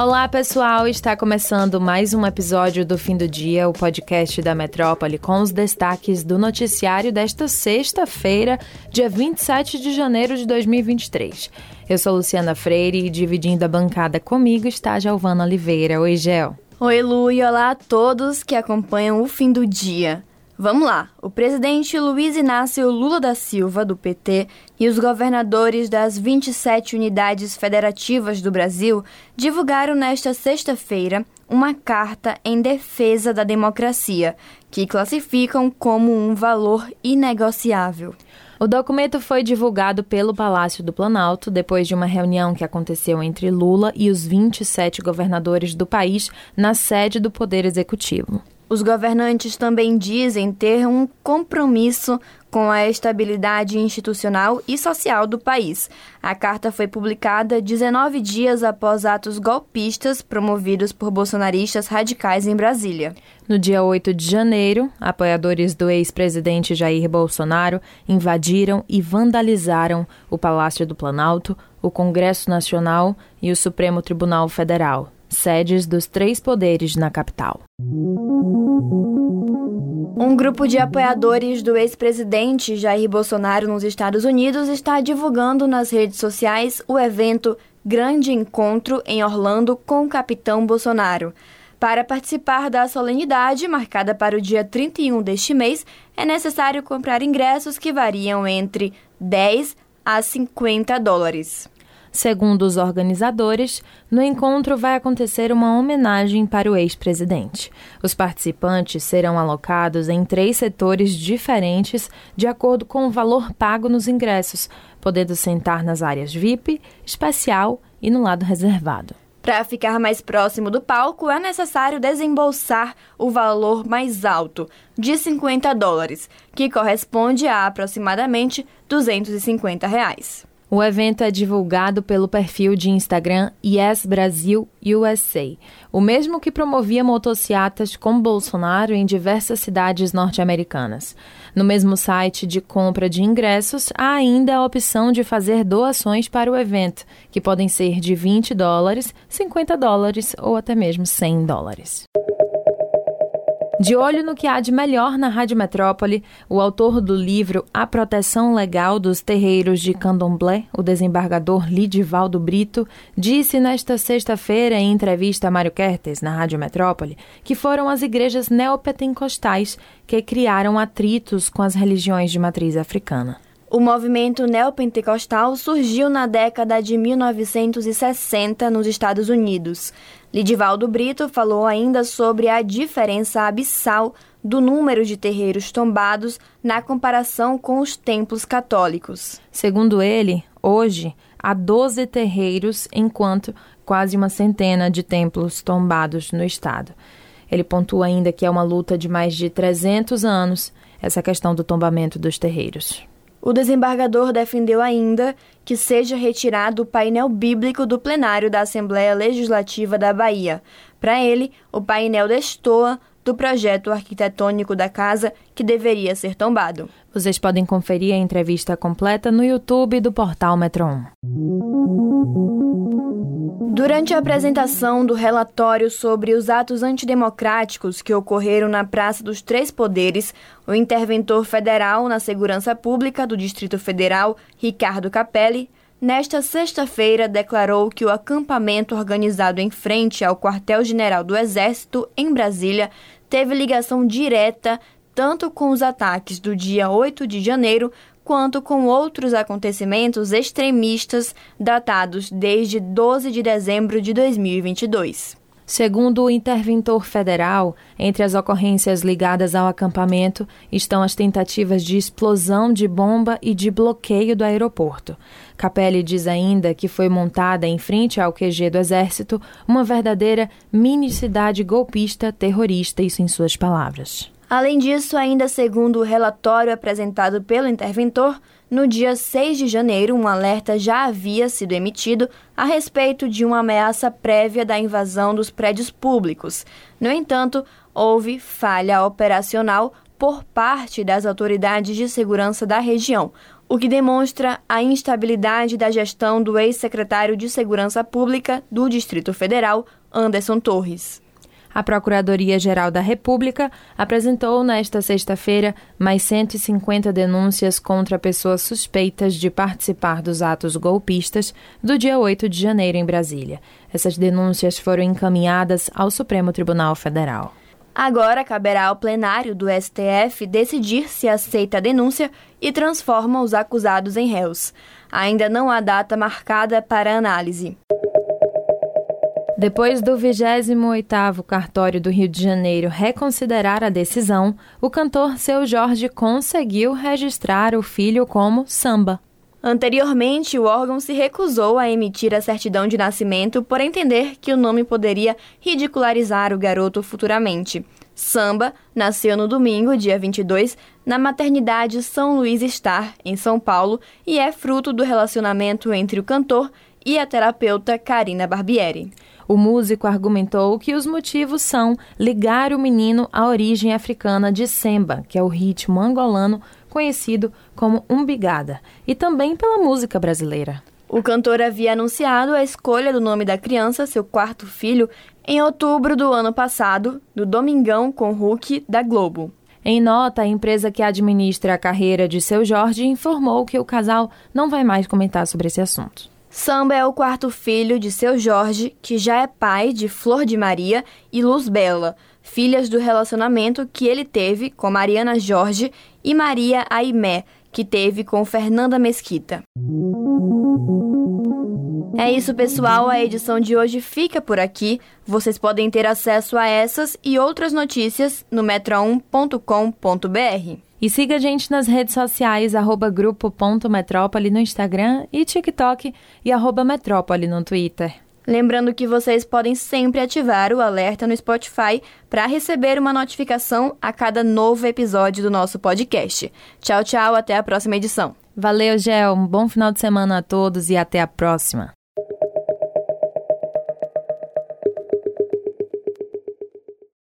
Olá, pessoal! Está começando mais um episódio do Fim do Dia, o podcast da Metrópole, com os destaques do noticiário desta sexta-feira, dia 27 de janeiro de 2023. Eu sou Luciana Freire e dividindo a bancada comigo está Giovana Oliveira. Oi, Gel. Oi, Lu, e olá a todos que acompanham o Fim do Dia. Vamos lá! O presidente Luiz Inácio Lula da Silva, do PT, e os governadores das 27 unidades federativas do Brasil divulgaram nesta sexta-feira uma carta em defesa da democracia, que classificam como um valor inegociável. O documento foi divulgado pelo Palácio do Planalto depois de uma reunião que aconteceu entre Lula e os 27 governadores do país na sede do Poder Executivo. Os governantes também dizem ter um compromisso com a estabilidade institucional e social do país. A carta foi publicada 19 dias após atos golpistas promovidos por bolsonaristas radicais em Brasília. No dia 8 de janeiro, apoiadores do ex-presidente Jair Bolsonaro invadiram e vandalizaram o Palácio do Planalto, o Congresso Nacional e o Supremo Tribunal Federal sedes dos três poderes na capital. Um grupo de apoiadores do ex-presidente Jair Bolsonaro nos Estados Unidos está divulgando nas redes sociais o evento Grande Encontro em Orlando com o Capitão Bolsonaro. Para participar da solenidade, marcada para o dia 31 deste mês, é necessário comprar ingressos que variam entre 10 a 50 dólares. Segundo os organizadores, no encontro vai acontecer uma homenagem para o ex-presidente. Os participantes serão alocados em três setores diferentes de acordo com o valor pago nos ingressos, podendo sentar nas áreas VIP, especial e no lado reservado. Para ficar mais próximo do palco, é necessário desembolsar o valor mais alto, de 50 dólares, que corresponde a aproximadamente 250 reais. O evento é divulgado pelo perfil de Instagram Yes Brasil USA, o mesmo que promovia motocicletas com Bolsonaro em diversas cidades norte-americanas. No mesmo site de compra de ingressos, há ainda a opção de fazer doações para o evento, que podem ser de 20 dólares, 50 dólares ou até mesmo 100 dólares. De olho no que há de melhor na Rádio Metrópole, o autor do livro A Proteção Legal dos Terreiros de Candomblé, o desembargador Lidivaldo Brito, disse nesta sexta-feira em entrevista a Mário Kertes na Rádio Metrópole que foram as igrejas neopentecostais que criaram atritos com as religiões de matriz africana. O movimento neopentecostal surgiu na década de 1960 nos Estados Unidos. Lidivaldo Brito falou ainda sobre a diferença abissal do número de terreiros tombados na comparação com os templos católicos. Segundo ele, hoje há 12 terreiros, enquanto quase uma centena de templos tombados no estado. Ele pontua ainda que é uma luta de mais de 300 anos essa questão do tombamento dos terreiros. O desembargador defendeu ainda que seja retirado o painel bíblico do plenário da Assembleia Legislativa da Bahia. Para ele, o painel destoa do projeto arquitetônico da casa que deveria ser tombado. Vocês podem conferir a entrevista completa no YouTube do portal Metro 1. Durante a apresentação do relatório sobre os atos antidemocráticos que ocorreram na Praça dos Três Poderes, o interventor federal na segurança pública do Distrito Federal, Ricardo Capelli, nesta sexta-feira declarou que o acampamento organizado em frente ao quartel-general do Exército, em Brasília, teve ligação direta tanto com os ataques do dia 8 de janeiro quanto com outros acontecimentos extremistas datados desde 12 de dezembro de 2022. Segundo o interventor federal, entre as ocorrências ligadas ao acampamento estão as tentativas de explosão de bomba e de bloqueio do aeroporto. Capelli diz ainda que foi montada em frente ao QG do Exército uma verdadeira mini-cidade golpista terrorista, isso em suas palavras. Além disso, ainda segundo o relatório apresentado pelo interventor, no dia 6 de janeiro, um alerta já havia sido emitido a respeito de uma ameaça prévia da invasão dos prédios públicos. No entanto, houve falha operacional por parte das autoridades de segurança da região. o que demonstra a instabilidade da gestão do ex-secretário de Segurança Pública do Distrito Federal, Anderson Torres. A Procuradoria-Geral da República apresentou nesta sexta-feira mais 150 denúncias contra pessoas suspeitas de participar dos atos golpistas do dia 8 de janeiro em Brasília. Essas denúncias foram encaminhadas ao Supremo Tribunal Federal. Agora caberá ao plenário do STF decidir se aceita a denúncia e transforma os acusados em réus. Ainda não há data marcada para análise. Depois do 28º cartório do Rio de Janeiro reconsiderar a decisão, o cantor Seu Jorge conseguiu registrar o filho como samba. Anteriormente, o órgão se recusou a emitir a certidão de nascimento por entender que o nome poderia ridicularizar o garoto futuramente. Samba nasceu no domingo, dia 22, na maternidade São Luís Star, em São Paulo, e é fruto do relacionamento entre o cantor e a terapeuta Karina Barbieri. O músico argumentou que os motivos são ligar o menino à origem africana de semba, que é o ritmo angolano conhecido como umbigada, e também pela música brasileira. O cantor havia anunciado a escolha do nome da criança, seu quarto filho, em outubro do ano passado, no Domingão com Hulk da Globo. Em nota, a empresa que administra a carreira de seu Jorge informou que o casal não vai mais comentar sobre esse assunto. Samba é o quarto filho de seu Jorge, que já é pai de Flor de Maria e Luz Bela, filhas do relacionamento que ele teve com Mariana Jorge e Maria Aimé, que teve com Fernanda Mesquita. É isso, pessoal. A edição de hoje fica por aqui. Vocês podem ter acesso a essas e outras notícias no metro1.com.br. E siga a gente nas redes sociais, arroba grupo.metrópole no Instagram e TikTok e arroba metrópole no Twitter. Lembrando que vocês podem sempre ativar o alerta no Spotify para receber uma notificação a cada novo episódio do nosso podcast. Tchau, tchau, até a próxima edição. Valeu, Gel. Um bom final de semana a todos e até a próxima.